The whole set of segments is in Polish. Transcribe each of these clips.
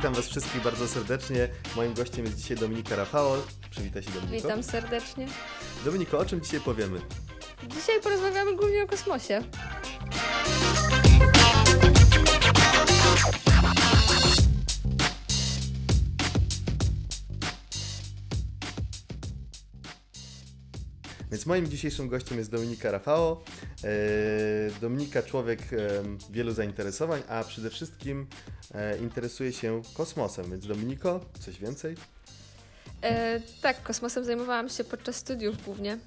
witam Was wszystkich bardzo serdecznie. Moim gościem jest dzisiaj Dominika Rafał. Przywitaj się Dominiko. Witam serdecznie. Dominiko, o czym dzisiaj powiemy? Dzisiaj porozmawiamy głównie o kosmosie. Więc moim dzisiejszym gościem jest Dominika Rafał. Dominika człowiek wielu zainteresowań, a przede wszystkim e, interesuje się kosmosem. Więc Dominiko, coś więcej? E, tak, kosmosem zajmowałam się podczas studiów głównie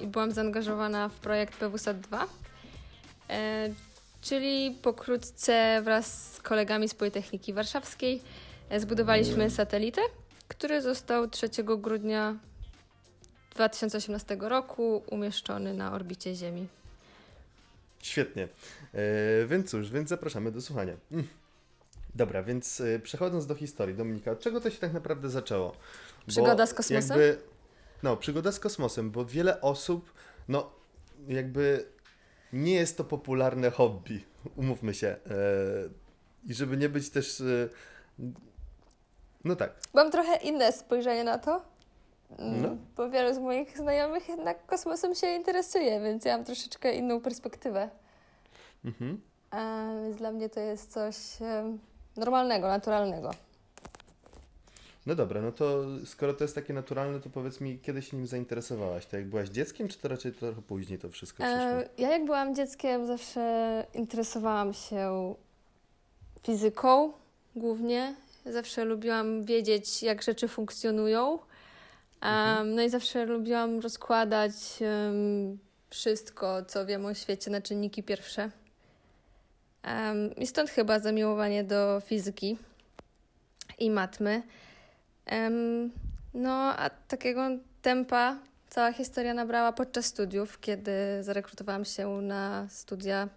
i byłam zaangażowana w projekt PWSAT-2, e, czyli pokrótce wraz z kolegami z Politechniki Warszawskiej e, zbudowaliśmy satelitę, który został 3 grudnia 2018 roku umieszczony na orbicie Ziemi. Świetnie. E, więc cóż, więc zapraszamy do słuchania. Mm. Dobra, więc e, przechodząc do historii, Dominika, od czego to się tak naprawdę zaczęło? Przygoda z kosmosem? Jakby, no, przygoda z kosmosem, bo wiele osób, no, jakby nie jest to popularne hobby, umówmy się. E, I żeby nie być też. E, no tak. Mam trochę inne spojrzenie na to. No. Mm, bo wielu z moich znajomych jednak kosmosem się interesuje, więc ja mam troszeczkę inną perspektywę. Mhm. A, więc dla mnie to jest coś normalnego, naturalnego. No dobra, no to skoro to jest takie naturalne, to powiedz mi, kiedy się nim zainteresowałaś? To jak byłaś dzieckiem, czy to raczej trochę później to wszystko przyszło? E, ja jak byłam dzieckiem, zawsze interesowałam się fizyką głównie. Zawsze lubiłam wiedzieć, jak rzeczy funkcjonują. Um, no i zawsze lubiłam rozkładać um, wszystko, co wiem o świecie na czynniki pierwsze. Um, I stąd chyba zamiłowanie do fizyki i matmy. no, a takiego tempa cała historia nabrała podczas studiów, kiedy zarekrutowałam się na studia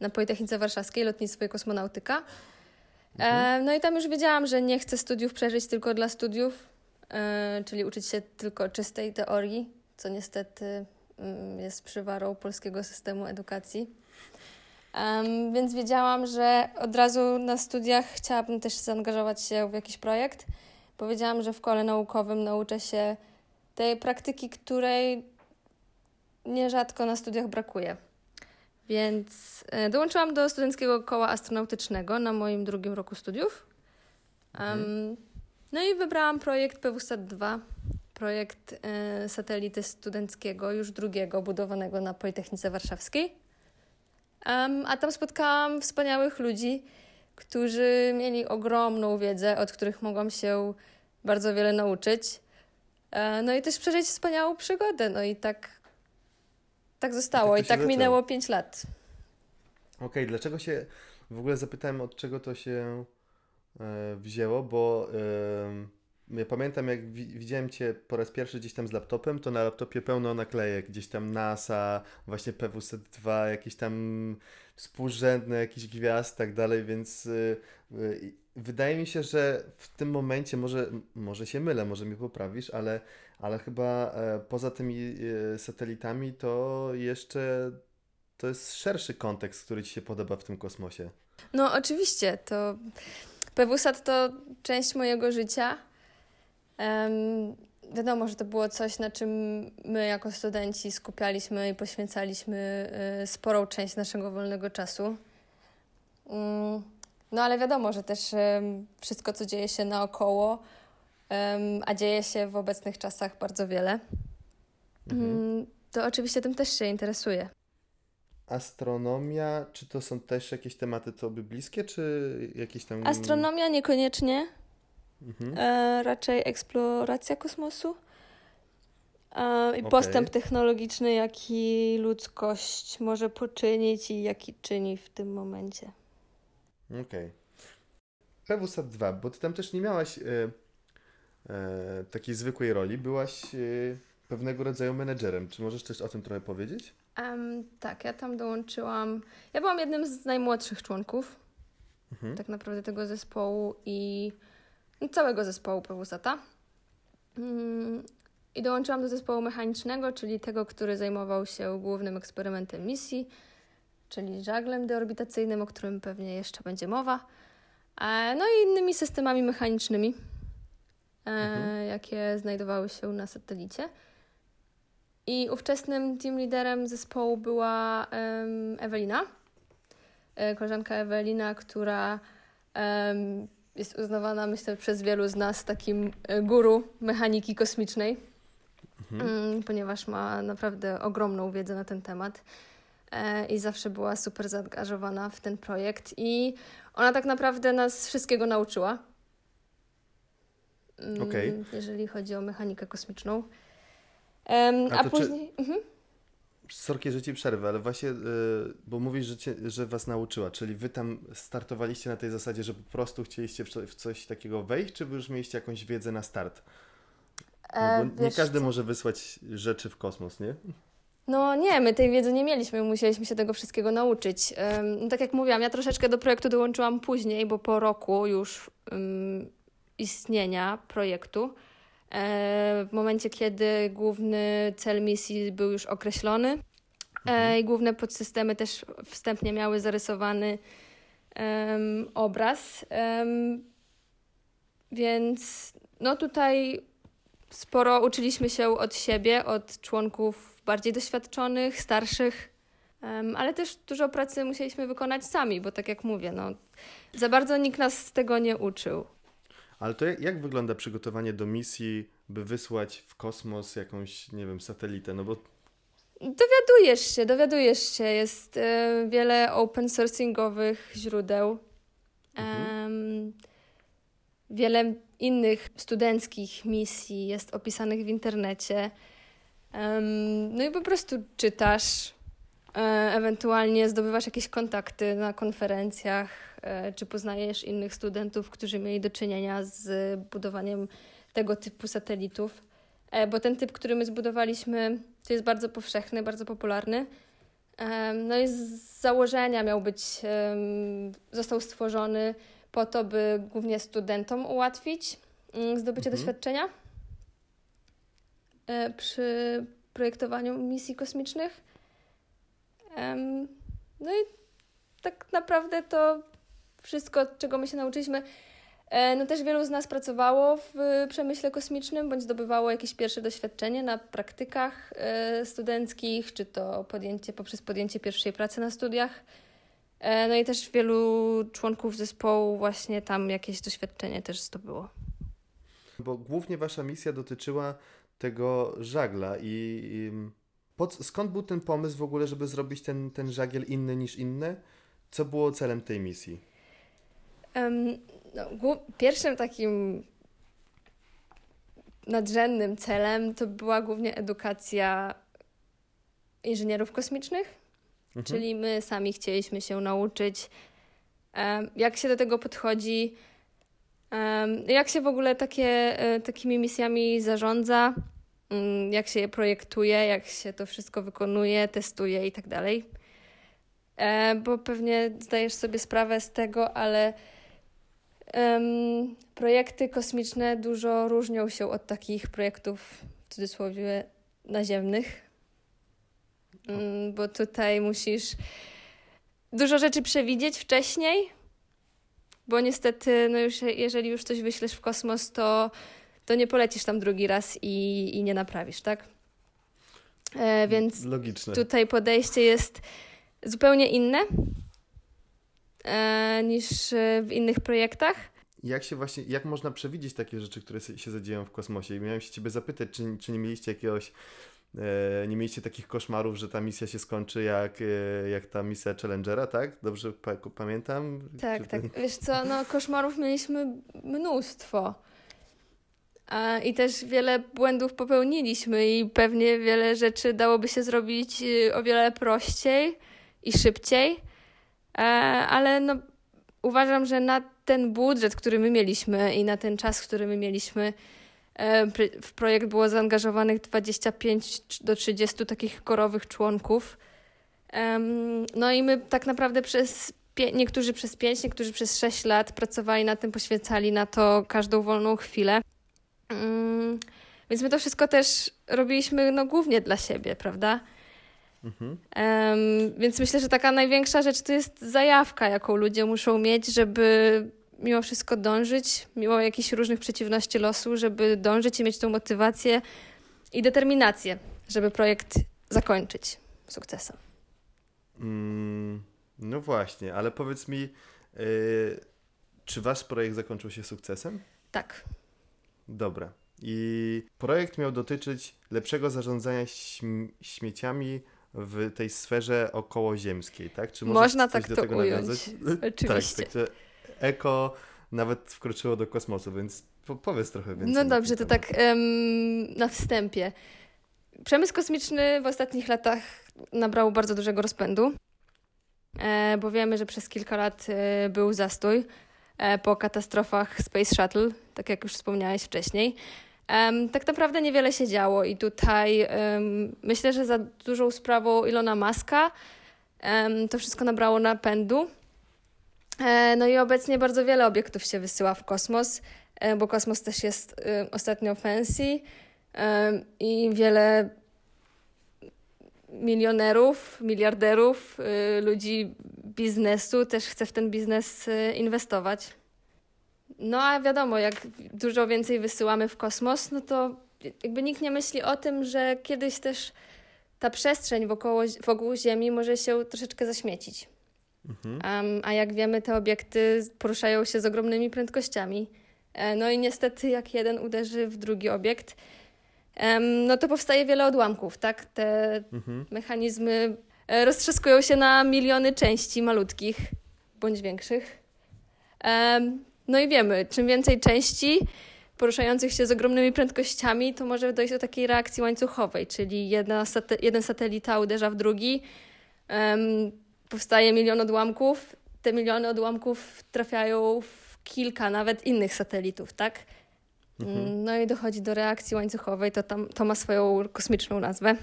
na Politechnice Warszawskiej, lotnictwo i kosmonautyka. Mhm. no i tam już wiedziałam, że nie chcę studiów przeżyć tylko dla studiów, czyli uczyć się tylko czystej teorii, co niestety mm, jest przywarą polskiego systemu edukacji. Um, więc wiedziałam, że od razu na studiach chciałabym też zaangażować się w jakiś projekt. Powiedziałam, że w kole naukowym nauczę się tej praktyki, której nierzadko na studiach brakuje. Więc e, dołączyłam do studenckiego koła astronautycznego na moim drugim roku studiów. Um, no i wybrałam projekt PWSAT-2, projekt y, satelity studenckiego, już drugiego, budowanego na Politechnice Warszawskiej. Um, a tam spotkałam wspaniałych ludzi, którzy mieli ogromną wiedzę, od których mogłam się bardzo wiele nauczyć. E, no i też przeżyć wspaniałą przygodę. No i tak, tak zostało. I tak, I tak minęło 5 lat. Okej, okay, dlaczego się w ogóle zapytałem, od czego to się wzięło, bo ja pamiętam jak widziałem Cię po raz pierwszy gdzieś tam z laptopem, to na laptopie pełno naklejek, gdzieś tam NASA, właśnie PWSET2, jakieś tam współrzędne, jakiś gwiazd, tak dalej, więc y, y, wydaje mi się, że w tym momencie, może, może się mylę, może mnie poprawisz, ale, ale chyba e, poza tymi e, satelitami to jeszcze to jest szerszy kontekst, który Ci się podoba w tym kosmosie. No oczywiście, to PWSAT to część mojego życia. Um, wiadomo, że to było coś, na czym my jako studenci skupialiśmy i poświęcaliśmy y, sporą część naszego wolnego czasu. Um, no ale wiadomo, że też wszystko, co dzieje się naokoło, a dzieje się w obecnych czasach bardzo wiele, mhm. Mm, to oczywiście tym też się interesuje astronomia, czy to są też jakieś tematy tobie bliskie, czy jakieś tam... Astronomia niekoniecznie. Mhm. E, raczej eksploracja kosmosu. E, I okay. postęp technologiczny, jaki ludzkość może poczynić i jaki czyni w tym momencie. Okej. Okay. PWSAT 2, bo ty tam też nie miałaś e, e, takiej zwykłej roli, byłaś e, pewnego rodzaju menedżerem. Czy możesz też o tym trochę powiedzieć? Um, tak, ja tam dołączyłam. Ja byłam jednym z najmłodszych członków mhm. tak naprawdę tego zespołu i całego zespołu PWSATA. Um, I dołączyłam do zespołu mechanicznego, czyli tego, który zajmował się głównym eksperymentem misji, czyli żaglem deorbitacyjnym, o którym pewnie jeszcze będzie mowa. E, no i innymi systemami mechanicznymi, e, Mhm. jakie znajdowały się na satelicie. I ówczesnym team liderem zespołu była em, Ewelina, e, koleżanka Ewelina, która em, jest uznawana, myślę, przez wielu z nas takim e, guru mechaniki kosmicznej, mm, ponieważ ma naprawdę ogromną wiedzę na ten temat e, i zawsze była super zaangażowana w ten projekt. I ona tak naprawdę nas wszystkiego nauczyła. mm, Okej. Jeżeli chodzi o mechanikę kosmiczną. Em, A a to czy- później. Mhm. Sorki, że ci przerwę, ale właśnie, y, bo mówisz, że, cię, że was nauczyła, czyli wy tam startowaliście na tej zasadzie, że po prostu chcieliście w, co, w coś takiego wejść, czy wy już mieliście jakąś wiedzę na start? No E, bo nie każdy może wysłać rzeczy w kosmos, nie? No nie, my tej wiedzy nie mieliśmy, musieliśmy się tego wszystkiego nauczyć. No tak jak mówiłam, ja troszeczkę do projektu dołączyłam później, bo po roku już ym, istnienia projektu, e, w momencie kiedy główny cel misji był już określony e, i główne podsystemy też wstępnie miały zarysowany obraz. Więc no tutaj sporo uczyliśmy się od siebie, od członków bardziej doświadczonych, starszych, ale też dużo pracy musieliśmy wykonać sami, bo tak jak mówię, no, za bardzo nikt nas z tego nie uczył. Ale to jak, jak wygląda przygotowanie do misji, by wysłać w kosmos jakąś, nie wiem, satelitę? No bo Dowiadujesz się, dowiadujesz się. Jest e, wiele open sourcingowych źródeł. Em, wiele innych studenckich misji jest opisanych w internecie. Em, no i po prostu czytasz, e, ewentualnie zdobywasz jakieś kontakty na konferencjach, czy poznajesz innych studentów, którzy mieli do czynienia z budowaniem tego typu satelitów. E, bo ten typ, który my zbudowaliśmy, to jest bardzo powszechny, bardzo popularny. Em, No i z założenia miał być, został stworzony po to, by głównie studentom ułatwić mm, zdobycie Mhm. doświadczenia e, przy projektowaniu misji kosmicznych. No i tak naprawdę to wszystko, czego my się nauczyliśmy. E, No też wielu z nas pracowało w y, przemyśle kosmicznym, bądź zdobywało jakieś pierwsze doświadczenie na praktykach e, studenckich, czy to podjęcie, poprzez podjęcie pierwszej pracy na studiach. E, No i też wielu członków zespołu właśnie tam jakieś doświadczenie też zdobyło. Bo głównie wasza misja dotyczyła tego żagla i, i skąd był ten pomysł w ogóle, żeby zrobić ten, ten żagiel inny niż inne? Co było celem tej misji? No, pierwszym takim nadrzędnym celem to była głównie edukacja inżynierów kosmicznych, Mhm. czyli my sami chcieliśmy się nauczyć, jak się do tego podchodzi, jak się w ogóle takie, e, takimi misjami zarządza, mm, jak się je projektuje, jak się to wszystko wykonuje, testuje i tak dalej. E, Bo pewnie zdajesz sobie sprawę z tego, ale em, projekty kosmiczne dużo różnią się od takich projektów w cudzysłowie naziemnych. Mm, Bo tutaj musisz dużo rzeczy przewidzieć wcześniej, bo niestety, no już, jeżeli już coś wyślesz w kosmos, to, to nie polecisz tam drugi raz i, i nie naprawisz, tak? E, więc Logiczne. tutaj podejście jest zupełnie inne niż e, w innych projektach. Jak się właśnie, jak można przewidzieć takie rzeczy, które się zadzieją w kosmosie? I miałem się ciebie zapytać, czy, czy nie mieliście jakiegoś, e, nie mieliście takich koszmarów, że ta misja się skończy jak, e, jak ta misja Challengera, tak? Dobrze pa, pamiętam? Tak, Czy tak. Wiesz co, no koszmarów mieliśmy mnóstwo. I też wiele błędów popełniliśmy i pewnie wiele rzeczy dałoby się zrobić o wiele prościej i szybciej. E, ale no, uważam, że na ten budżet, który my mieliśmy i na ten czas, który my mieliśmy, e, w projekt było zaangażowanych 25 do 30 takich korowych członków. No i my tak naprawdę przez niektórzy przez 5, niektórzy przez 6 lat pracowali na tym, poświęcali na to każdą wolną chwilę. Mm, Więc my to wszystko też robiliśmy no, głównie dla siebie, prawda? Mhm. Em, więc myślę, że taka największa rzecz to jest zajawka, jaką ludzie muszą mieć, żeby mimo wszystko dążyć, mimo jakichś różnych przeciwności losu, żeby dążyć i mieć tą motywację i determinację, żeby projekt zakończyć sukcesem. Mm, no właśnie, ale powiedz mi, yy, czy wasz projekt zakończył się sukcesem? Tak. Dobra. I projekt miał dotyczyć lepszego zarządzania śm- śmieciami w tej sferze okołoziemskiej, tak? Czy Można tak do to tego ująć. nawiązać? Oczywiście. Tak, także eko nawet wkroczyło do kosmosu, więc po- powiedz trochę więcej. No dobrze, to tak em, na wstępie. Przemysł kosmiczny w ostatnich latach nabrał bardzo dużego rozpędu, e, bo wiemy, że przez kilka lat e, był zastój e, po katastrofach Space Shuttle, tak jak już wspomniałeś wcześniej. Em, tak naprawdę niewiele się działo i tutaj em, myślę, że za dużą sprawą Ilona Maska em, to wszystko nabrało napędu. E, no i obecnie bardzo wiele obiektów się wysyła w kosmos e, bo kosmos też jest y, ostatnio fancy i wiele milionerów, miliarderów, y, ludzi biznesu też chce w ten biznes y, inwestować. No a wiadomo, jak dużo więcej wysyłamy w kosmos, no to jakby nikt nie myśli o tym, że kiedyś też ta przestrzeń wokoło, wokół Ziemi może się troszeczkę zaśmiecić. Mhm. Em, a jak wiemy, te obiekty poruszają się z ogromnymi prędkościami. E, No i niestety, jak jeden uderzy w drugi obiekt, no to powstaje wiele odłamków, tak? Te Mhm. mechanizmy e, roztrzaskują się na miliony części malutkich bądź większych. No i wiemy, czym więcej części poruszających się z ogromnymi prędkościami, to może dojść do takiej reakcji łańcuchowej, czyli jedna sate- jeden satelita uderza w drugi, em, powstaje milion odłamków, te miliony odłamków trafiają w kilka nawet innych satelitów, tak? Mhm. No i dochodzi do reakcji łańcuchowej, to, tam, to ma swoją kosmiczną nazwę.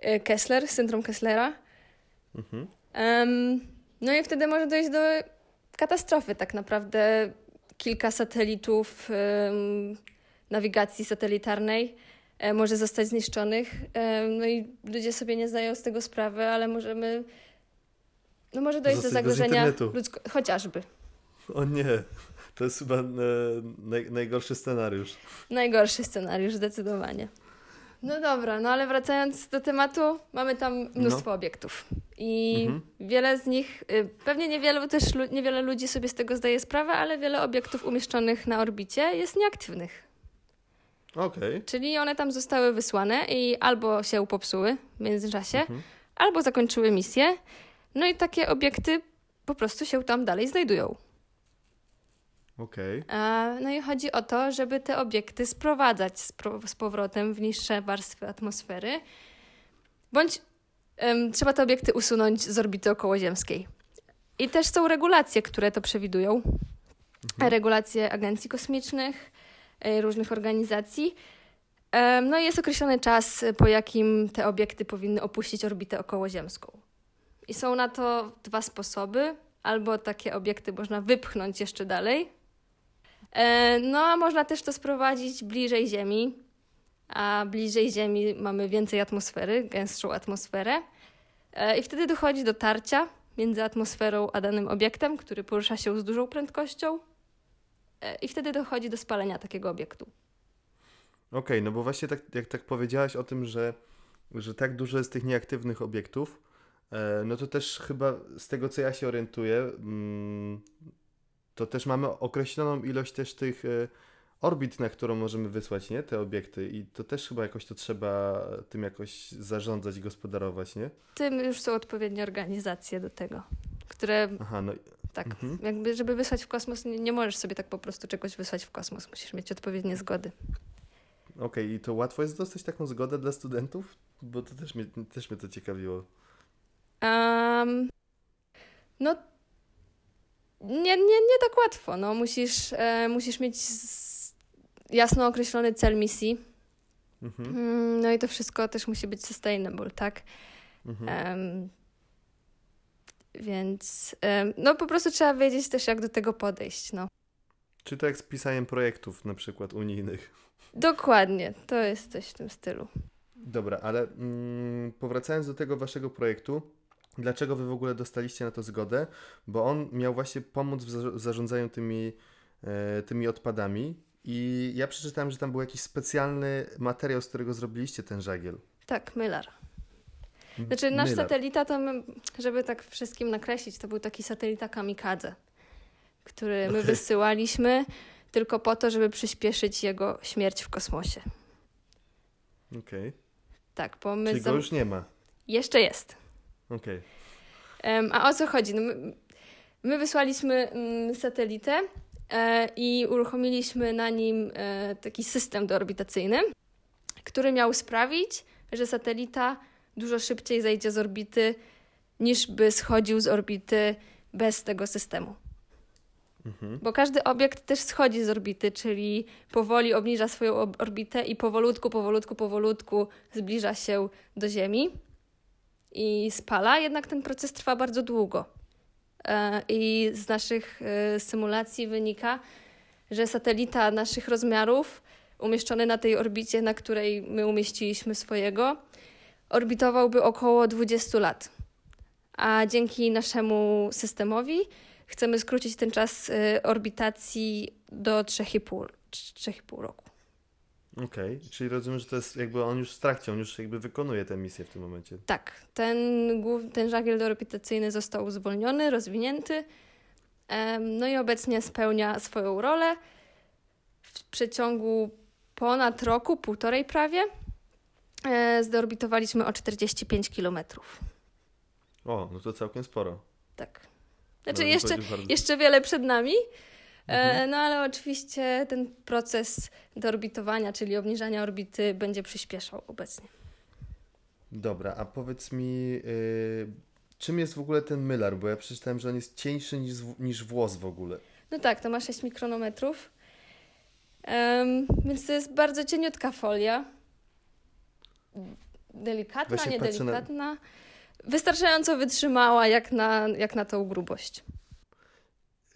E, Kessler, syndrom Kesslera. Mhm. Em, no i wtedy może dojść do katastrofy. Tak naprawdę kilka satelitów nawigacji satelitarnej e, może zostać zniszczonych. No i ludzie sobie nie zdają z tego sprawy, ale możemy. No może dojść do Zostać zagrożenia ludzko- chociażby. O nie, to jest chyba e, naj, najgorszy scenariusz. Najgorszy scenariusz, zdecydowanie. No dobra, no ale wracając do tematu, mamy tam mnóstwo obiektów. I Mhm. wiele z nich, y, pewnie niewielu też niewiele ludzi sobie z tego zdaje sprawę, ale wiele obiektów umieszczonych na orbicie jest nieaktywnych. Okej. Czyli one tam zostały wysłane i albo się popsuły w międzyczasie, Mhm. albo zakończyły misję. No i takie obiekty po prostu się tam dalej znajdują. E, No i chodzi o to, żeby te obiekty sprowadzać z, powrotem w niższe warstwy atmosfery, bądź em, trzeba te obiekty usunąć z orbity okołoziemskiej. I też są regulacje, które to przewidują. Regulacje agencji kosmicznych, e, różnych organizacji. Em, No i jest określony czas, po jakim te obiekty powinny opuścić orbitę okołoziemską. I są na to dwa sposoby. Albo takie obiekty można wypchnąć jeszcze dalej, No, a można też to sprowadzić bliżej Ziemi, a bliżej Ziemi mamy więcej atmosfery, gęstszą atmosferę. E, I wtedy dochodzi do tarcia między atmosferą a danym obiektem, który porusza się z dużą prędkością. E, I wtedy dochodzi do spalenia takiego obiektu. Okej, no bo właśnie tak, jak tak powiedziałaś o tym, że, że tak dużo jest tych nieaktywnych obiektów, e, no to też chyba z tego, co ja się orientuję, mm, to też mamy określoną ilość też tych e, orbit, na którą możemy wysłać, nie? Te obiekty i to też chyba jakoś to trzeba tym jakoś zarządzać, gospodarować, nie? Tym już są odpowiednie organizacje do tego, które Aha, no tak, Mhm. jakby, żeby wysłać w kosmos, nie, nie możesz sobie tak po prostu czegoś wysłać w kosmos. Musisz mieć odpowiednie zgody. okej, i to łatwo jest dostać taką zgodę dla studentów? Bo to też mnie, też mnie to ciekawiło. Um, no, nie, nie, nie tak łatwo. No, musisz, e, musisz mieć z, jasno określony cel misji. Mhm, Mm, no i to wszystko też musi być sustainable, tak? mhm. Em, więc em, no po prostu trzeba wiedzieć też, jak do tego podejść. No. Czy to jak z pisaniem projektów na przykład unijnych? Dokładnie, to jest coś w tym stylu. Dobra, ale mm, powracając do tego waszego projektu, dlaczego wy w ogóle dostaliście na to zgodę, bo on miał właśnie pomóc w za- zarządzaniu tymi, e, tymi odpadami i ja przeczytałem, że tam był jakiś specjalny materiał, z którego zrobiliście ten żagiel. Tak, Mylar. Znaczy nasz Mylar. satelita to, my, żeby tak wszystkim nakreślić, to był taki satelita kamikadze, który my Okej. wysyłaliśmy tylko po to, żeby przyspieszyć jego śmierć w kosmosie. Okej, Tak, bo my... czyli go już nie ma. Jeszcze jest. Okej, Em, a o co chodzi? No my, my wysłaliśmy mm, satelitę e, i uruchomiliśmy na nim e, taki system deorbitacyjny, który miał sprawić, że satelita dużo szybciej zejdzie z orbity, niż by schodził z orbity bez tego systemu. mhm. Bo każdy obiekt też schodzi z orbity, czyli powoli obniża swoją orbitę i powolutku, powolutku, powolutku zbliża się do Ziemi i spala, jednak ten proces trwa bardzo długo. E, I z naszych e, symulacji wynika, że satelita naszych rozmiarów, umieszczony na tej orbicie, na której my umieściliśmy swojego, orbitowałby około 20 lat. A dzięki naszemu systemowi chcemy skrócić ten czas y, orbitacji do 3,5 3,5 roku. Okej, czyli rozumiem, że to jest jakby on już w trakcie, on już jakby wykonuje tę misję w tym momencie. Tak, ten, ten żagiel deorbitacyjny został zwolniony, rozwinięty. No i obecnie spełnia swoją rolę. W przeciągu ponad roku, półtorej prawie, e, zdeorbitowaliśmy o 45 kilometrów. O, no to całkiem sporo. Tak. No, Znaczy bym jeszcze, bardzo- jeszcze wiele przed nami, Mhm. no ale oczywiście ten proces deorbitowania, czyli obniżania orbity będzie przyspieszał obecnie. Dobra, a powiedz mi, y, czym jest w ogóle ten mylar? Bo ja przeczytałem, że on jest cieńszy niż, niż włos w ogóle. No tak, to ma 6 mikronometrów, Em, więc to jest bardzo cieniutka folia. Delikatna, patrzę na- niedelikatna. Wystarczająco wytrzymała jak na, jak na tą grubość.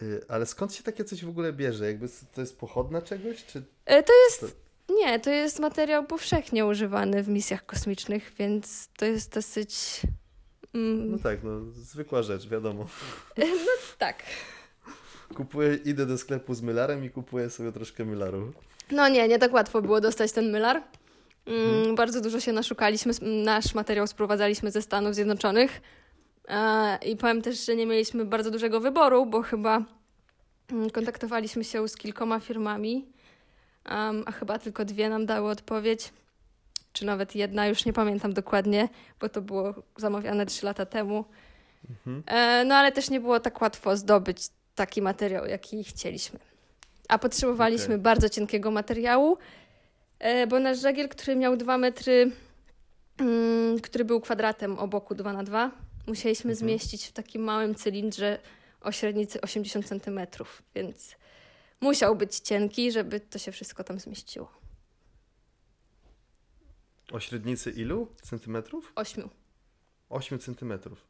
Y, ale skąd się takie coś w ogóle bierze? Jakby to jest pochodna czegoś? Czy... E, To jest. Nie, to jest materiał powszechnie używany w misjach kosmicznych, więc to jest dosyć. Mm, No tak, no zwykła rzecz, wiadomo. tak. Kupuję, idę do sklepu z mylarem i kupuję sobie troszkę mylaru. No nie, nie tak łatwo było dostać ten mylar. Mm, Mhm. Bardzo dużo się naszukaliśmy. Nasz materiał sprowadzaliśmy ze Stanów Zjednoczonych. E, I powiem też, że nie mieliśmy bardzo dużego wyboru, bo chyba mm, kontaktowaliśmy się z kilkoma firmami, a chyba tylko dwie nam dały odpowiedź. Czy nawet jedna, już nie pamiętam dokładnie, bo to było zamawiane trzy lata temu. Mhm. E, No ale też nie było tak łatwo zdobyć taki materiał, jaki chcieliśmy. A potrzebowaliśmy Okej. bardzo cienkiego materiału, e, bo nasz żagiel, który miał 2 metry, mm, który był kwadratem o boku 2 na 2 musieliśmy Mhm. zmieścić w takim małym cylindrze o średnicy 80 cm, więc musiał być cienki, żeby to się wszystko tam zmieściło. O średnicy ilu centymetrów? 8. 8 centymetrów.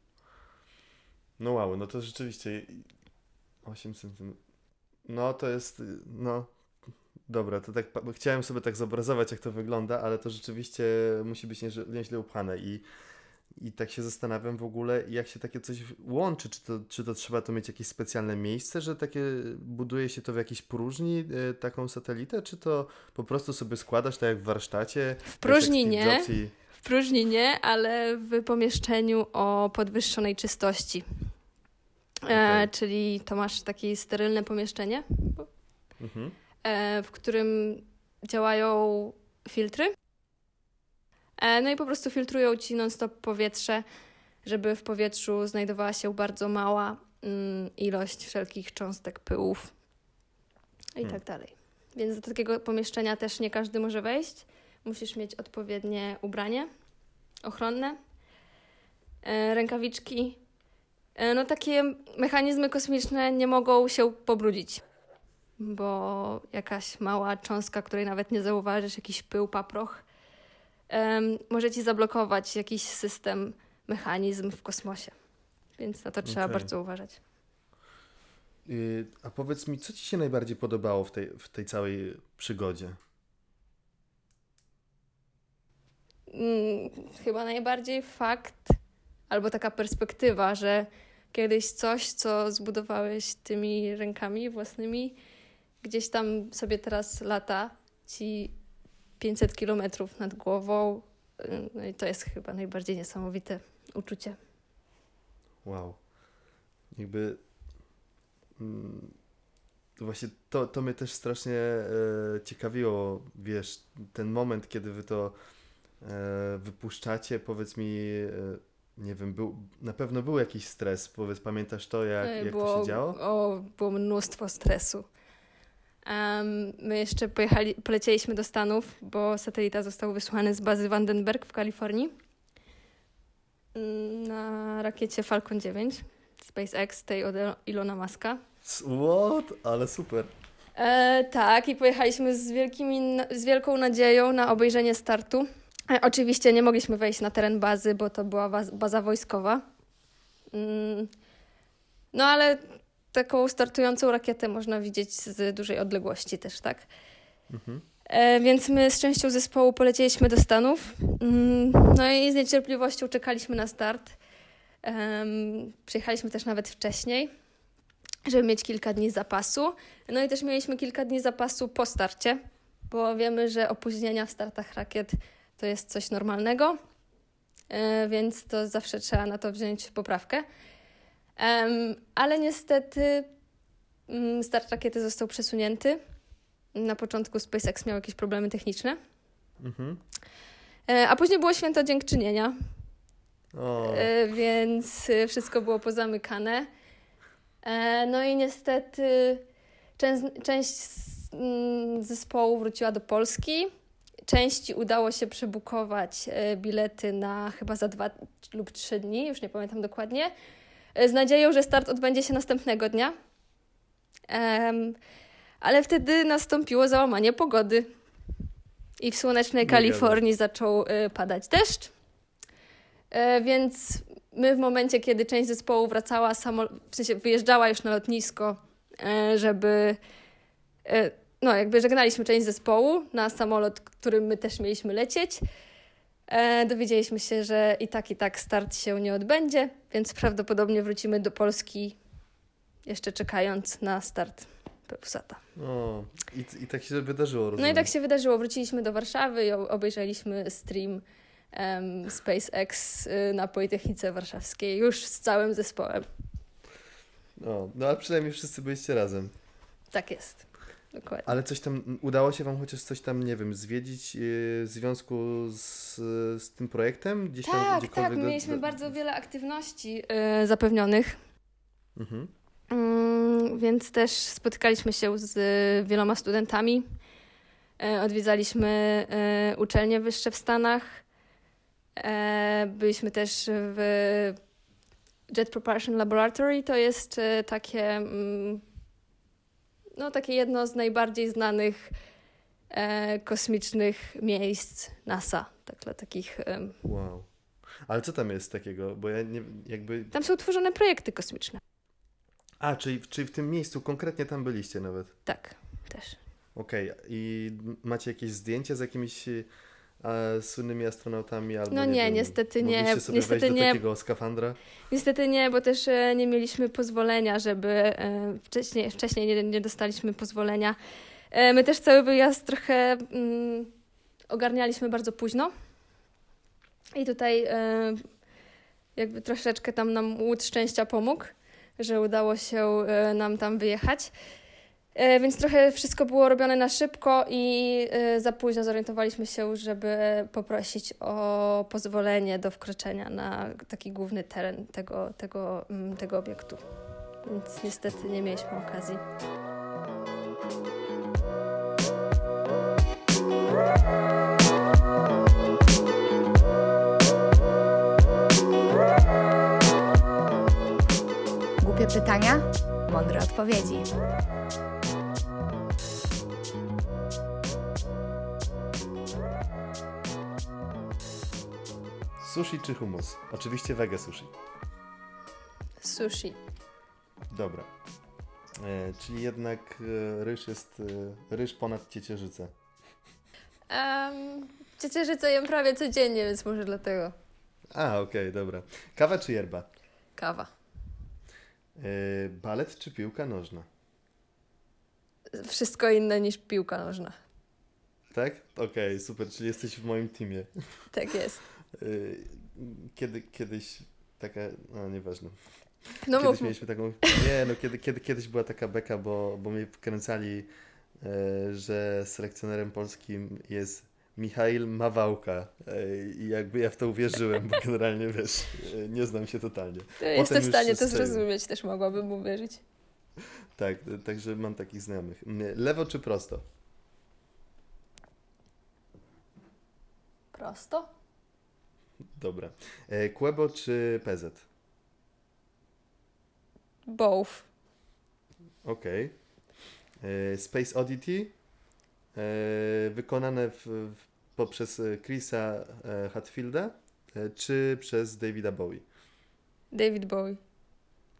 No wow, no to rzeczywiście 8 centymetrów. No to jest, no dobra, to tak chciałem sobie tak zobrazować jak to wygląda, ale to rzeczywiście musi być nieźle, nieźle upchane i, i tak się zastanawiam w ogóle jak się takie coś łączy, czy to, czy to trzeba to mieć jakieś specjalne miejsce, że takie buduje się to w jakiejś próżni, y, taką satelitę, czy to po prostu sobie składasz tak jak w warsztacie? W tak próżni nie, i- w próżni nie, ale w pomieszczeniu o podwyższonej czystości. E, Okej. czyli to masz takie sterylne pomieszczenie, Mhm. e, w którym działają filtry. E, no i po prostu filtrują ci non-stop powietrze, żeby w powietrzu znajdowała się bardzo mała mm, ilość wszelkich cząstek pyłów i Hmm. tak dalej. Więc do takiego pomieszczenia też nie każdy może wejść. Musisz mieć odpowiednie ubranie ochronne, e, rękawiczki. E, no takie mechanizmy kosmiczne nie mogą się pobrudzić, bo jakaś mała cząstka, której nawet nie zauważysz, jakiś pył, paproch, em, może ci zablokować jakiś system, mechanizm w kosmosie. Więc na to trzeba Okej. bardzo uważać. Y, A powiedz mi, co Ci się najbardziej podobało w tej, w tej całej przygodzie? Mm, chyba najbardziej fakt, albo taka perspektywa, że kiedyś coś, co zbudowałeś tymi rękami własnymi, gdzieś tam sobie teraz lata ci 500 kilometrów nad głową. Y, No i to jest chyba najbardziej niesamowite uczucie. Wow. Jakby. Mm, właśnie to, to mnie też strasznie e, ciekawiło, wiesz, ten moment, kiedy wy to e, wypuszczacie, powiedz mi, e, nie wiem, był, na pewno był jakiś stres, powiedz, pamiętasz to, jak, Ej, jak to się działo? O, było mnóstwo stresu. Em, my jeszcze pojechali, polecieliśmy do Stanów, bo satelita został wysłany z bazy Vandenberg w Kalifornii na rakiecie Falcon 9 SpaceX tej od Ilona Muska. S- What? Ale super. E, tak, i pojechaliśmy z, wielkimi, z wielką nadzieją na obejrzenie startu. E, oczywiście nie mogliśmy wejść na teren bazy, bo to była baz, baza wojskowa. Mm, no ale taką startującą rakietę można widzieć z dużej odległości też, tak? Mhm. E, więc my z częścią zespołu polecieliśmy do Stanów. Mm, No i z niecierpliwością czekaliśmy na start. Przyjechaliśmy też nawet wcześniej, żeby mieć kilka dni zapasu. No i też mieliśmy kilka dni zapasu po starcie, bo wiemy, że opóźnienia w startach rakiet to jest coś normalnego, e, więc to zawsze trzeba na to wziąć poprawkę. Ale niestety mm, start rakiety został przesunięty. Na początku SpaceX miał jakieś problemy techniczne, Mhm. e, a później było święto dziękczynienia, O, e, więc e, wszystko było pozamykane. No i niestety część, część mm, zespołu wróciła do Polski. Części udało się przebukować bilety na chyba za dwa lub trzy dni, już nie pamiętam dokładnie, z nadzieją, że start odbędzie się następnego dnia. Em, ale wtedy nastąpiło załamanie pogody i w słonecznej Kalifornii zaczął e, padać deszcz. E, Więc my w momencie, kiedy część zespołu wracała, w sensie wyjeżdżała już na lotnisko, e, żeby. e, No, jakby żegnaliśmy część zespołu na samolot, którym my też mieliśmy lecieć. E, Dowiedzieliśmy się, że i tak, i tak start się nie odbędzie, więc prawdopodobnie wrócimy do Polski jeszcze czekając na start Pepsata. o. I, I tak się wydarzyło, No rozumiem. i tak się wydarzyło. Wróciliśmy do Warszawy i obejrzeliśmy stream em, SpaceX y, na Politechnice Warszawskiej już z całym zespołem. O, no ale przynajmniej wszyscy byliście razem. Tak jest. Dokładnie. Ale coś tam, udało się wam chociaż coś tam, nie wiem, zwiedzić yy, w związku z, z tym projektem? Gdzieś tam Tak, tak. mieliśmy do- bardzo wiele aktywności y, zapewnionych, Mhm. Mm, więc też spotykaliśmy się z y, wieloma studentami. E, Odwiedzaliśmy e, uczelnie wyższe w Stanach. E, Byliśmy też w Jet Propulsion Laboratory. To jest e, takie, mm, no, takie jedno z najbardziej znanych e, kosmicznych miejsc NASA. Tak, dla takich, em, Wow. Ale co tam jest takiego? Bo ja nie, jakby... tam są tworzone projekty kosmiczne. A, czyli, czyli w tym miejscu konkretnie tam byliście nawet. Tak, też. Okej, i macie jakieś zdjęcie z jakimiś e, słynnymi astronautami? Albo, No nie, wiem, niestety nie. sobie Niestety wejść do nie. takiego skafandra? Niestety nie, bo też e, nie mieliśmy pozwolenia, żeby e, wcześniej, wcześniej nie, nie dostaliśmy pozwolenia. E, My też cały wyjazd trochę mm, ogarnialiśmy bardzo późno. I tutaj e, jakby troszeczkę tam nam łód szczęścia pomógł, że udało się e, nam tam wyjechać. E, Więc trochę wszystko było robione na szybko i e, za późno zorientowaliśmy się, żeby poprosić o pozwolenie do wkroczenia na taki główny teren tego, tego, mm, tego obiektu. Więc niestety nie mieliśmy okazji. Głupie pytania, mądre odpowiedzi. Sushi czy hummus? Oczywiście wege sushi. Sushi. Dobra. E, czyli jednak e, ryż jest e, ryż ponad ciecierzycę. Um, ciecierzycę jem prawie codziennie, więc może dlatego. A, okej, dobra. Kawa czy yerba? Kawa. Yy, balet czy piłka nożna? Wszystko inne niż piłka nożna. Tak? Okej, super, czyli jesteś w moim teamie. Tak jest. Yy, kiedy, kiedyś taka, no nieważne. No kiedyś mieliśmy taką, nie no, kiedy, kiedy, kiedyś była taka beka, bo, bo mnie wkręcali, e, że selekcjonerem polskim jest Michail Mawałka e, i jakby ja w to uwierzyłem, bo generalnie wiesz, e, nie znam się totalnie. to jestem w stanie to zrozumieć, też mogłabym uwierzyć. Tak, także mam takich znajomych. Lewo czy prosto? Prosto? Dobra. E, Kłebo czy PZ? Both. Okej. E, Space Oddity e, wykonane w, poprzez Chrisa Hatfielda czy przez Davida Bowie? David Bowie.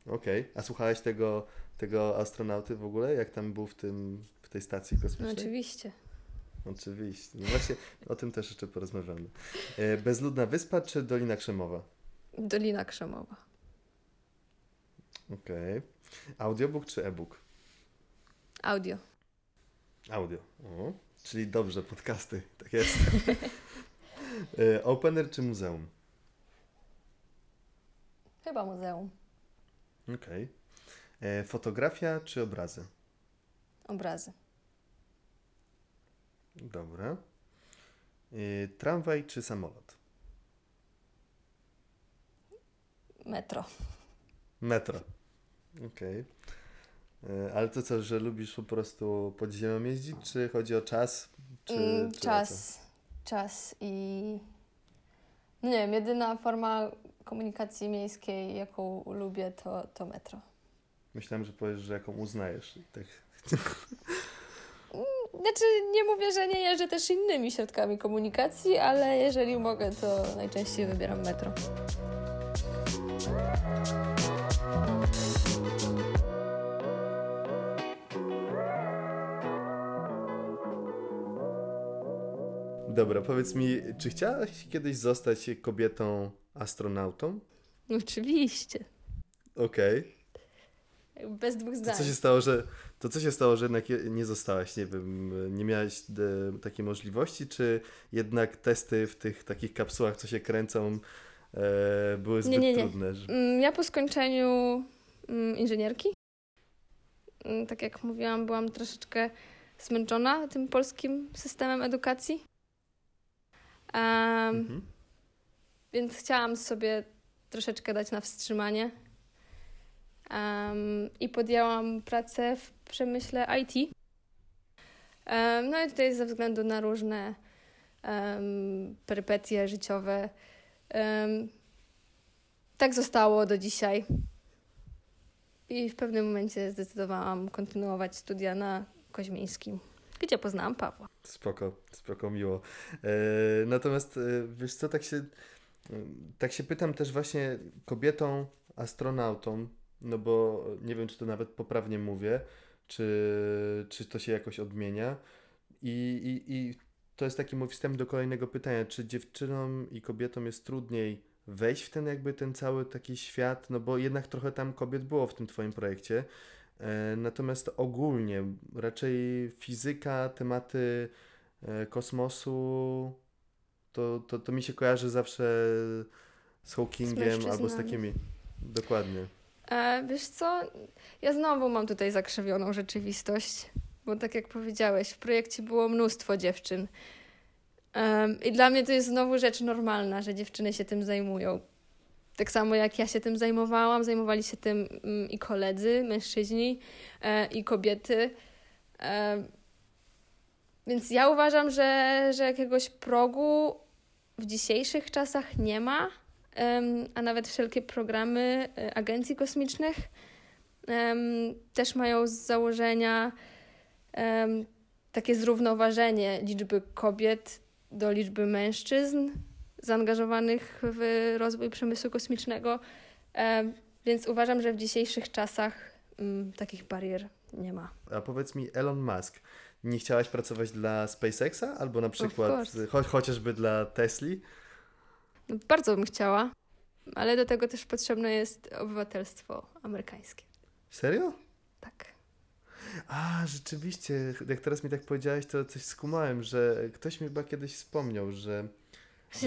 Okej. A słuchałeś tego, tego astronauty w ogóle? Jak tam był w, tym, w tej stacji No kosmicznej? oczywiście. Oczywiście. No właśnie o tym też jeszcze porozmawiamy. E, Bezludna Wyspa czy Dolina Krzemowa? Dolina Krzemowa. Okej. Audiobook czy e-book? Audio. Audio. O, czyli dobrze, podcasty. Tak jest. E, Opener czy muzeum? Chyba muzeum. Okej. E, Fotografia czy obrazy? Obrazy. Dobra. E, Tramwaj czy samolot? Metro. Metro. Okej. E, Ale to co, że lubisz po prostu pod ziemią jeździć, czy chodzi o czas? Czy, Mm, czy czas. Czas i... No nie wiem, jedyna forma komunikacji miejskiej, jaką lubię, to, to metro. Myślałem, że powiesz, że jaką uznajesz. Tak. Znaczy, nie mówię, że nie jeżdżę też innymi środkami komunikacji, ale jeżeli mogę, to najczęściej wybieram metro. Dobra, powiedz mi, czy chciałaś kiedyś zostać kobietą astronautą? Oczywiście. Okej. Bez dwóch To zdań. co się stało, że to co się stało, że jednak je- nie zostałaś, nie wiem, nie miałaś e, takiej możliwości, czy jednak testy w tych takich kapsułach, co się kręcą, e, były zbyt nie, nie. trudne? Że... Mm, Ja po skończeniu mm, inżynierki, mm, tak jak mówiłam, byłam troszeczkę zmęczona tym polskim systemem edukacji. Em, Mhm. Więc chciałam sobie troszeczkę dać na wstrzymanie. Em, I podjęłam pracę w przemyśle IT. Em, no i tutaj ze względu na różne em, perypetie życiowe tak zostało do dzisiaj. I w pewnym momencie zdecydowałam kontynuować studia na Koźmińskim, gdzie poznałam Pawła. Spoko, spoko, miło. E, natomiast e, wiesz co, tak się, e, tak się pytam też właśnie kobietą astronautą, no bo nie wiem, czy to nawet poprawnie mówię, czy, czy to się jakoś odmienia. I, i, I to jest taki mój wstęp do kolejnego pytania, czy dziewczynom i kobietom jest trudniej wejść w ten jakby ten cały taki świat, no bo jednak trochę tam kobiet było w tym twoim projekcie. E, Natomiast ogólnie raczej fizyka, tematy e, kosmosu, to, to, to mi się kojarzy zawsze z Hawkingiem albo z takimi. Dokładnie. E, wiesz co, ja znowu mam tutaj zakrzywioną rzeczywistość, bo tak jak powiedziałeś, w projekcie było mnóstwo dziewczyn. Em, I dla mnie to jest znowu rzecz normalna, że dziewczyny się tym zajmują. Tak samo jak ja się tym zajmowałam, zajmowali się tym mm, i koledzy, mężczyźni, e, i kobiety. E, więc ja uważam, że, że jakiegoś progu w dzisiejszych czasach nie ma, a nawet wszelkie programy e, agencji kosmicznych też mają z założenia takie zrównoważenie liczby kobiet do liczby mężczyzn zaangażowanych w rozwój przemysłu kosmicznego. Więc uważam, że w dzisiejszych czasach mm, takich barier nie ma. A powiedz mi, Elon Musk, nie chciałaś pracować dla SpaceXa albo na przykład cho chociażby dla Tesli? No, bardzo bym chciała, ale do tego też potrzebne jest obywatelstwo amerykańskie. Serio? Tak. A, rzeczywiście, jak teraz mi tak powiedziałeś, to coś skumałem, że ktoś mi chyba kiedyś wspomniał, że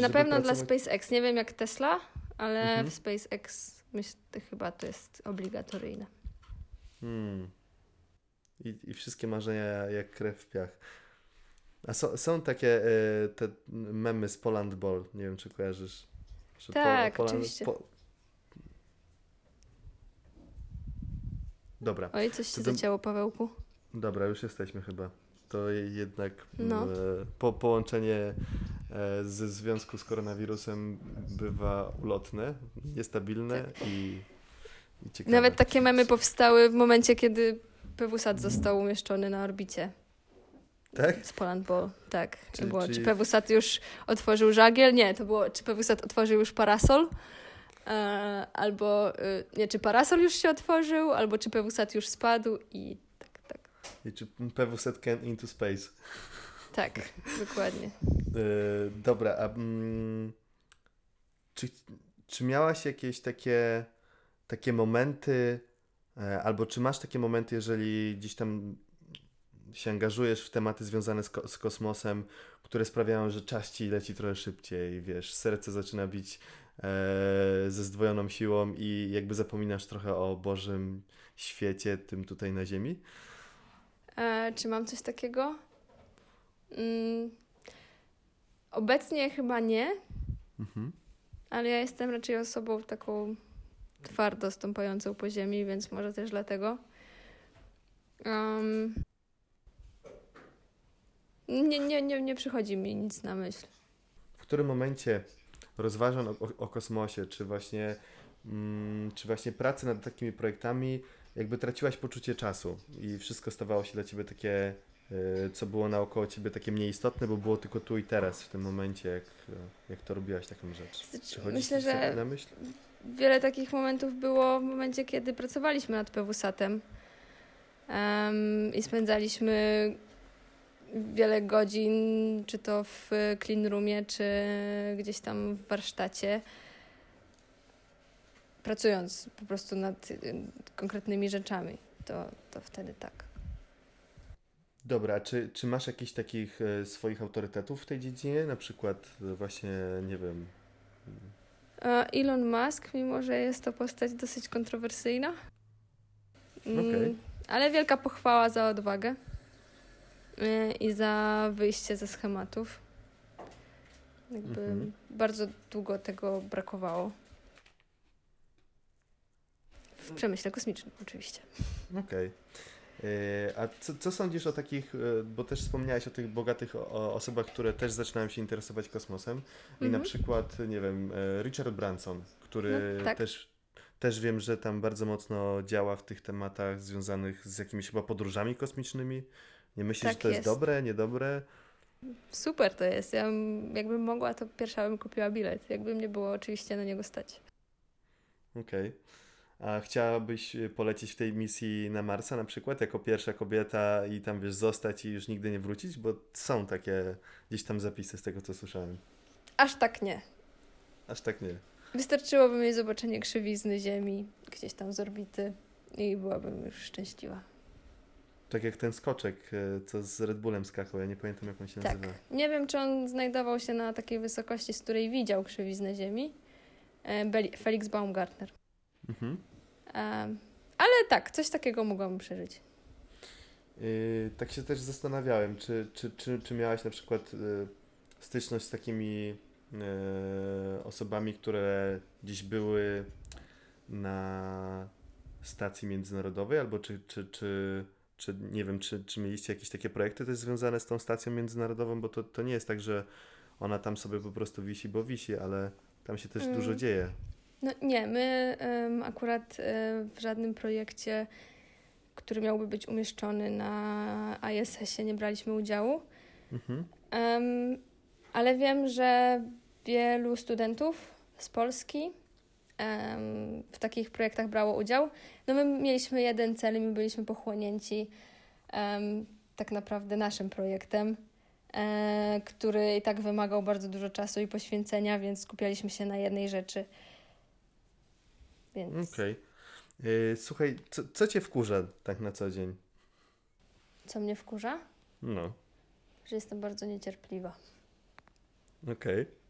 na pewno pracować- dla SpaceX, nie wiem jak Tesla, ale Mhm. w SpaceX myślę, chyba to jest obligatoryjne. Hmm. I, I wszystkie marzenia jak krew w piach. A są, są takie e, te memy z Poland Ball, nie wiem czy kojarzysz. Że Tak, oczywiście. Dobra, Oj, coś się To zacięło, Pawełku. dobra, już jesteśmy chyba. To je- jednak No. e, po, połączenie e, ze związku z koronawirusem bywa ulotne, niestabilne i, i ciekawe. Nawet takie memy powstały w momencie, kiedy PWSAT został umieszczony na orbicie Tak? z Poland Ball. Tak. Czyli- było, czyli- Czy PWSAT już otworzył żagiel? Nie, to było, czy PWSAT otworzył już parasol? E, albo, y, nie, czy parasol już się otworzył, albo czy PWSAT już spadł i tak, tak. I czy PWZ can into space? Tak, dokładnie. Yy, dobra, a mm, czy, czy miałaś jakieś takie, takie momenty, e, albo czy masz takie momenty, jeżeli gdzieś tam się angażujesz w tematy związane z, ko- z kosmosem, które sprawiają, że czas ci leci trochę szybciej, wiesz, serce zaczyna bić e, ze zdwojoną siłą i jakby zapominasz trochę o Bożym świecie, tym tutaj na Ziemi? E, czy mam coś takiego? Mm, obecnie chyba nie, Mhm. ale ja jestem raczej osobą taką twardo stąpającą po ziemi, więc może też dlatego. Um, nie, nie, nie, nie przychodzi mi nic na myśl. W którym momencie rozważań o, o, o kosmosie, czy właśnie, mm, czy właśnie pracy nad takimi projektami, jakby traciłaś poczucie czasu i wszystko stawało się dla ciebie takie, y, co było naokoło ciebie takie mniej istotne, bo było tylko tu i teraz, w tym momencie, jak, jak to robiłaś taką rzecz. Przychodzi Myślę, że na myśl? wiele takich momentów było w momencie, kiedy pracowaliśmy nad PWSAT-em um, i spędzaliśmy wiele godzin, czy to w clean roomie, czy gdzieś tam w warsztacie, pracując po prostu nad y, konkretnymi rzeczami. To, to wtedy tak. Dobra, czy, czy masz jakichś takich e, swoich autorytetów w tej dziedzinie? Na przykład e, właśnie, nie wiem, Elon Musk, mimo że jest to postać dosyć kontrowersyjna. Mm, Okej. Ale wielka pochwała za odwagę i za wyjście ze schematów. Jakby Mhm. bardzo długo tego brakowało. W przemyśle kosmicznym, oczywiście. Okej. E, A co, co sądzisz o takich, e, bo też wspomniałeś o tych bogatych o, osobach, które też zaczynają się interesować kosmosem i na Mhm. przykład, nie wiem, Richard Branson, który No, tak. też, też wiem, że tam bardzo mocno działa w tych tematach związanych z jakimiś chyba podróżami kosmicznymi. Nie myślisz, Tak że to jest, jest. dobre, niedobre? Super to jest. Ja bym- jakbym mogła, to pierwsza bym kupiła bilet. Jakby mnie było oczywiście na niego stać. Okej. A chciałabyś e, polecieć w tej misji na Marsa na przykład, jako pierwsza kobieta i tam, wiesz, zostać i już nigdy nie wrócić? Bo są takie gdzieś tam zapisy z tego, co słyszałem. Aż tak nie. Aż tak nie. Wystarczyłoby mieć zobaczenie krzywizny Ziemi gdzieś tam z orbity i byłabym już szczęśliwa. Tak jak ten skoczek, e, co z Red Bullem skakał, ja nie pamiętam jak on się Tak. nazywa. Nie wiem, czy on znajdował się na takiej wysokości, z której widział krzywiznę Ziemi. E, Felix Baumgartner. Mhm. Ale tak, coś takiego mogłabym przeżyć. Yy, tak się też zastanawiałem, czy, czy, czy, czy miałaś na przykład yy, styczność z takimi yy, osobami, które gdzieś były na stacji międzynarodowej, albo czy, czy, czy, czy nie wiem, czy, czy mieliście jakieś takie projekty też związane z tą stacją międzynarodową, bo to, to nie jest tak, że ona tam sobie po prostu wisi, bo wisi, ale tam się też Mm. dużo dzieje. No nie, my em, akurat e, w żadnym projekcie, który miałby być umieszczony na ISS-ie, nie braliśmy udziału. Mhm. Em, ale wiem, że wielu studentów z Polski w takich projektach brało udział. No my mieliśmy jeden cel i my byliśmy pochłonięci tak naprawdę naszym projektem. e, który i tak wymagał bardzo dużo czasu i poświęcenia, więc skupialiśmy się na jednej rzeczy. Więc Okej. Y, Słuchaj, co, co cię wkurza tak na co dzień? co mnie wkurza? No, Że jestem bardzo niecierpliwa. okej. No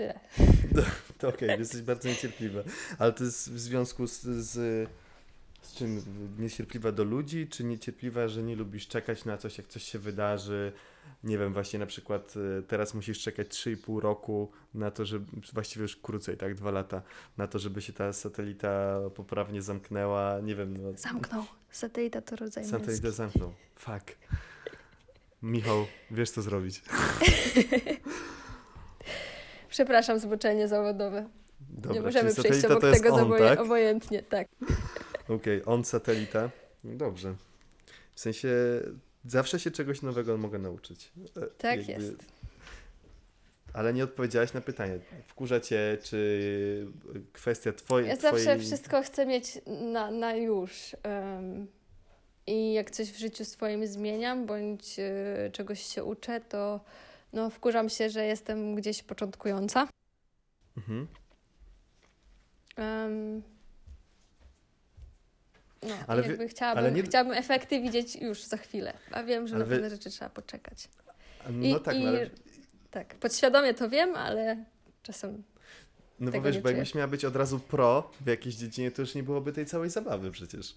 tyle. To okej, jesteś bardzo niecierpliwa. Ale to jest w związku z, z, z czym? Niecierpliwa do ludzi, czy niecierpliwa, że nie lubisz czekać na coś, jak coś się wydarzy? Nie wiem, właśnie na przykład y, teraz musisz czekać 3,5 roku na to, że właściwie już krócej, tak, dwa lata, na to, żeby się ta satelita poprawnie zamknęła. Nie wiem, no, Zamknął. Satelita to rodzaj męski. satelita zamknął. Fuck. Michał, wiesz co zrobić. Przepraszam, zboczenie zawodowe. Dobra, nie możemy przejść obok tego on, zoboje- tak? obojętnie. Tak. Okej, on satelita. No Dobrze. W sensie zawsze się czegoś nowego mogę nauczyć. E, Tak jest. Ale nie odpowiedziałaś na pytanie. Wkurza cię, czy kwestia twojej... Ja zawsze twojej... wszystko chcę mieć na, na już. em, I jak coś w życiu swoim zmieniam, bądź e, czegoś się uczę, to no, wkurzam się, że jestem gdzieś początkująca. Mhm. Em, no, Ale jakby chciałabym, ale nie- chciałabym efekty widzieć już za chwilę. A wiem, że Ale na wy- pewne rzeczy trzeba poczekać. No I- tak, i- no, ale, Tak, podświadomie to wiem, ale czasem no bo wiesz, bo jakbyś miała być od razu pro w jakiejś dziedzinie, to już nie byłoby tej całej zabawy przecież.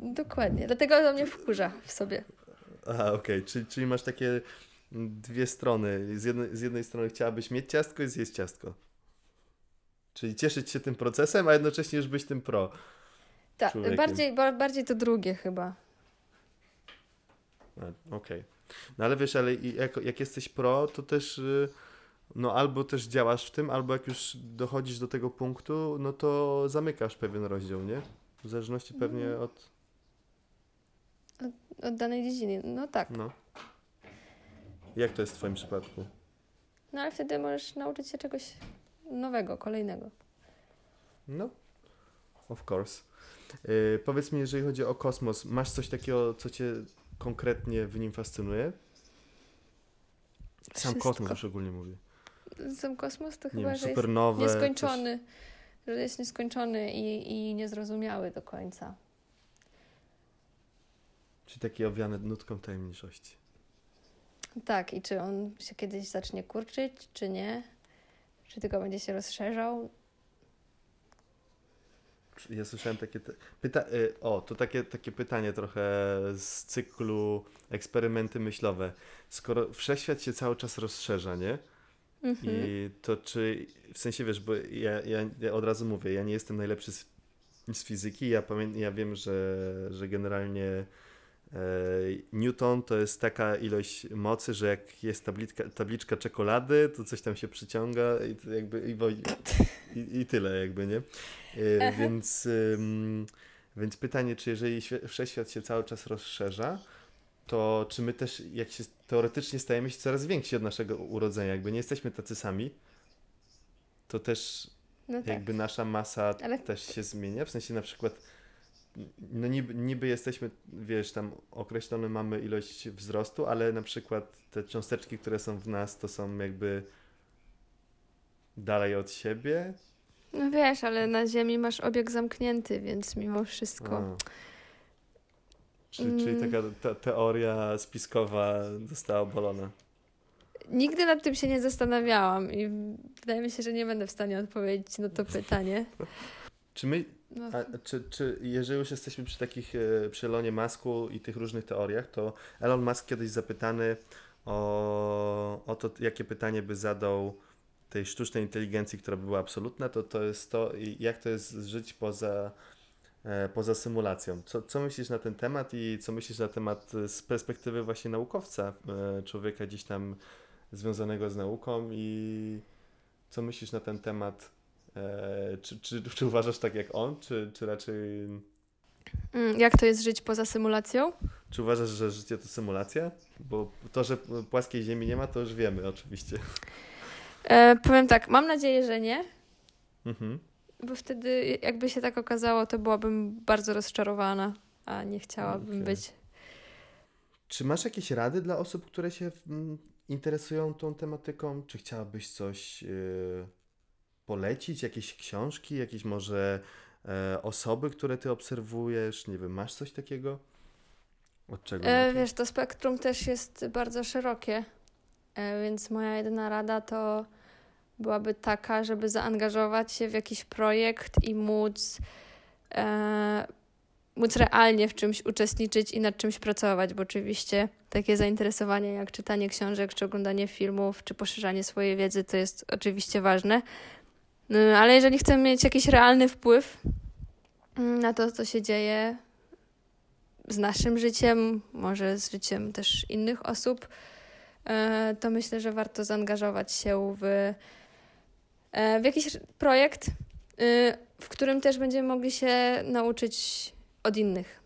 dokładnie. Dlatego to mnie wkurza w sobie. Aha, okej, czyli, czyli masz takie dwie strony. Z jednej, z jednej strony chciałabyś mieć ciastko i zjeść ciastko. Czyli cieszyć się tym procesem, a jednocześnie już być tym pro. Tak, bardziej, ba- bardziej to drugie chyba. Okej. No ale wiesz, ale jak, jak jesteś pro, to też y, no albo też działasz w tym, albo jak już dochodzisz do tego punktu, no to zamykasz pewien rozdział, nie? W zależności pewnie Mhm. od, Od danej dziedziny. No tak. no. Jak to jest w twoim przypadku? No ale wtedy możesz nauczyć się czegoś nowego, kolejnego. No, of course. Y, powiedz mi, jeżeli chodzi o kosmos, masz coś takiego, co cię konkretnie w nim fascynuje? Sam Wszystko. kosmos już ogólnie mówię. Sam kosmos to chyba, wiem, że jest supernowe. coś- nieskończony. Że jest nieskończony i, i niezrozumiały do końca. Czyli takie owiane nutką tajemniczości. Tak, i czy on się kiedyś zacznie kurczyć, czy nie? Czy tylko będzie się rozszerzał? Ja słyszałem takie. Te... Pyta... y, O, to takie, takie pytanie trochę z cyklu eksperymenty myślowe. Skoro wszechświat się cały czas rozszerza, nie? Mhm. I to czy. W sensie wiesz, bo ja, ja, ja od razu mówię, ja nie jestem najlepszy z, z fizyki. Ja, pamię... ja wiem, że, że generalnie Newton to jest taka ilość mocy, że jak jest tabliczka, tabliczka czekolady, to coś tam się przyciąga i jakby. I, i, i tyle, jakby, nie? E, więc, więc pytanie, czy jeżeli wszechświat się cały czas rozszerza, to czy my też, jak się teoretycznie stajemy się coraz więksi od naszego urodzenia, jakby nie jesteśmy tacy sami, to też No tak. jakby nasza masa Ale- też się zmienia, w sensie na przykład no niby, niby jesteśmy, wiesz, tam określone mamy ilość wzrostu, ale na przykład te cząsteczki, które są w nas, to są jakby dalej od siebie. No wiesz, ale na Ziemi masz obieg zamknięty, więc mimo wszystko. A. Czyli, czyli Mm. taka te, teoria spiskowa została obalona. Nigdy nad tym się nie zastanawiałam i wydaje mi się, że nie będę w stanie odpowiedzieć na to pytanie. Czy my, No, a, czy, czy jeżeli już jesteśmy przy takich, e, przy Elonie Musku i tych różnych teoriach, to Elon Musk kiedyś zapytany o, o to, jakie pytanie by zadał tej sztucznej inteligencji, która by była absolutna, to to jest to, i jak to jest żyć poza, e, poza symulacją. Co, co myślisz na ten temat i co myślisz na temat e, z perspektywy właśnie naukowca, człowieka gdzieś tam związanego z nauką i co myślisz na ten temat? E, czy, czy, czy uważasz tak jak on, czy, czy raczej Mm, Jak to jest żyć poza symulacją? czy uważasz, że życie to symulacja? Bo to, że płaskiej ziemi nie ma, to już wiemy oczywiście. E, powiem tak, mam nadzieję, że nie, Mhm. bo wtedy jakby się tak okazało, to byłabym bardzo rozczarowana, a nie chciałabym Okej. być Czy masz jakieś rady dla osób, które się mm, interesują tą tematyką? Czy chciałabyś coś yy, polecić? Jakieś książki, jakieś może e, osoby, które ty obserwujesz? Nie wiem, masz coś takiego? Od czego? E, wiesz, to spektrum też jest bardzo szerokie, e, więc moja jedyna rada to byłaby taka, żeby zaangażować się w jakiś projekt i móc, e, móc realnie w czymś uczestniczyć i nad czymś pracować, bo oczywiście takie zainteresowanie jak czytanie książek, czy oglądanie filmów, czy poszerzanie swojej wiedzy to jest oczywiście ważne. No, ale jeżeli chcemy mieć jakiś realny wpływ mm, na to, co się dzieje z naszym życiem, może z życiem też innych osób, e, to myślę, że warto zaangażować się w, e, w jakiś projekt, w którym też będziemy mogli się nauczyć od innych.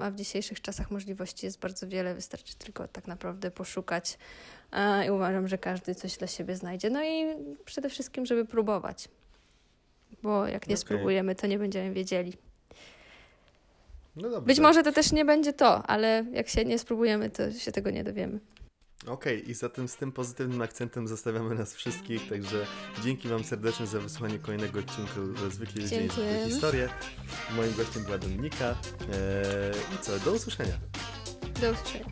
A w dzisiejszych czasach możliwości jest bardzo wiele, wystarczy tylko tak naprawdę poszukać i uważam, że każdy coś dla siebie znajdzie. No i przede wszystkim, żeby próbować, bo jak nie Okej. spróbujemy, to nie będziemy wiedzieli. No. Być może to też nie będzie to, ale jak się nie spróbujemy, to się tego nie dowiemy. Okej, i zatem z tym pozytywnym akcentem zostawiamy nas wszystkich, także dzięki Wam serdecznie za wysłanie kolejnego odcinku Zwykle Ludzie Dziękujemy. Historie. Moim gościem była Dominika. Eee, I co, do usłyszenia. Do usłyszenia.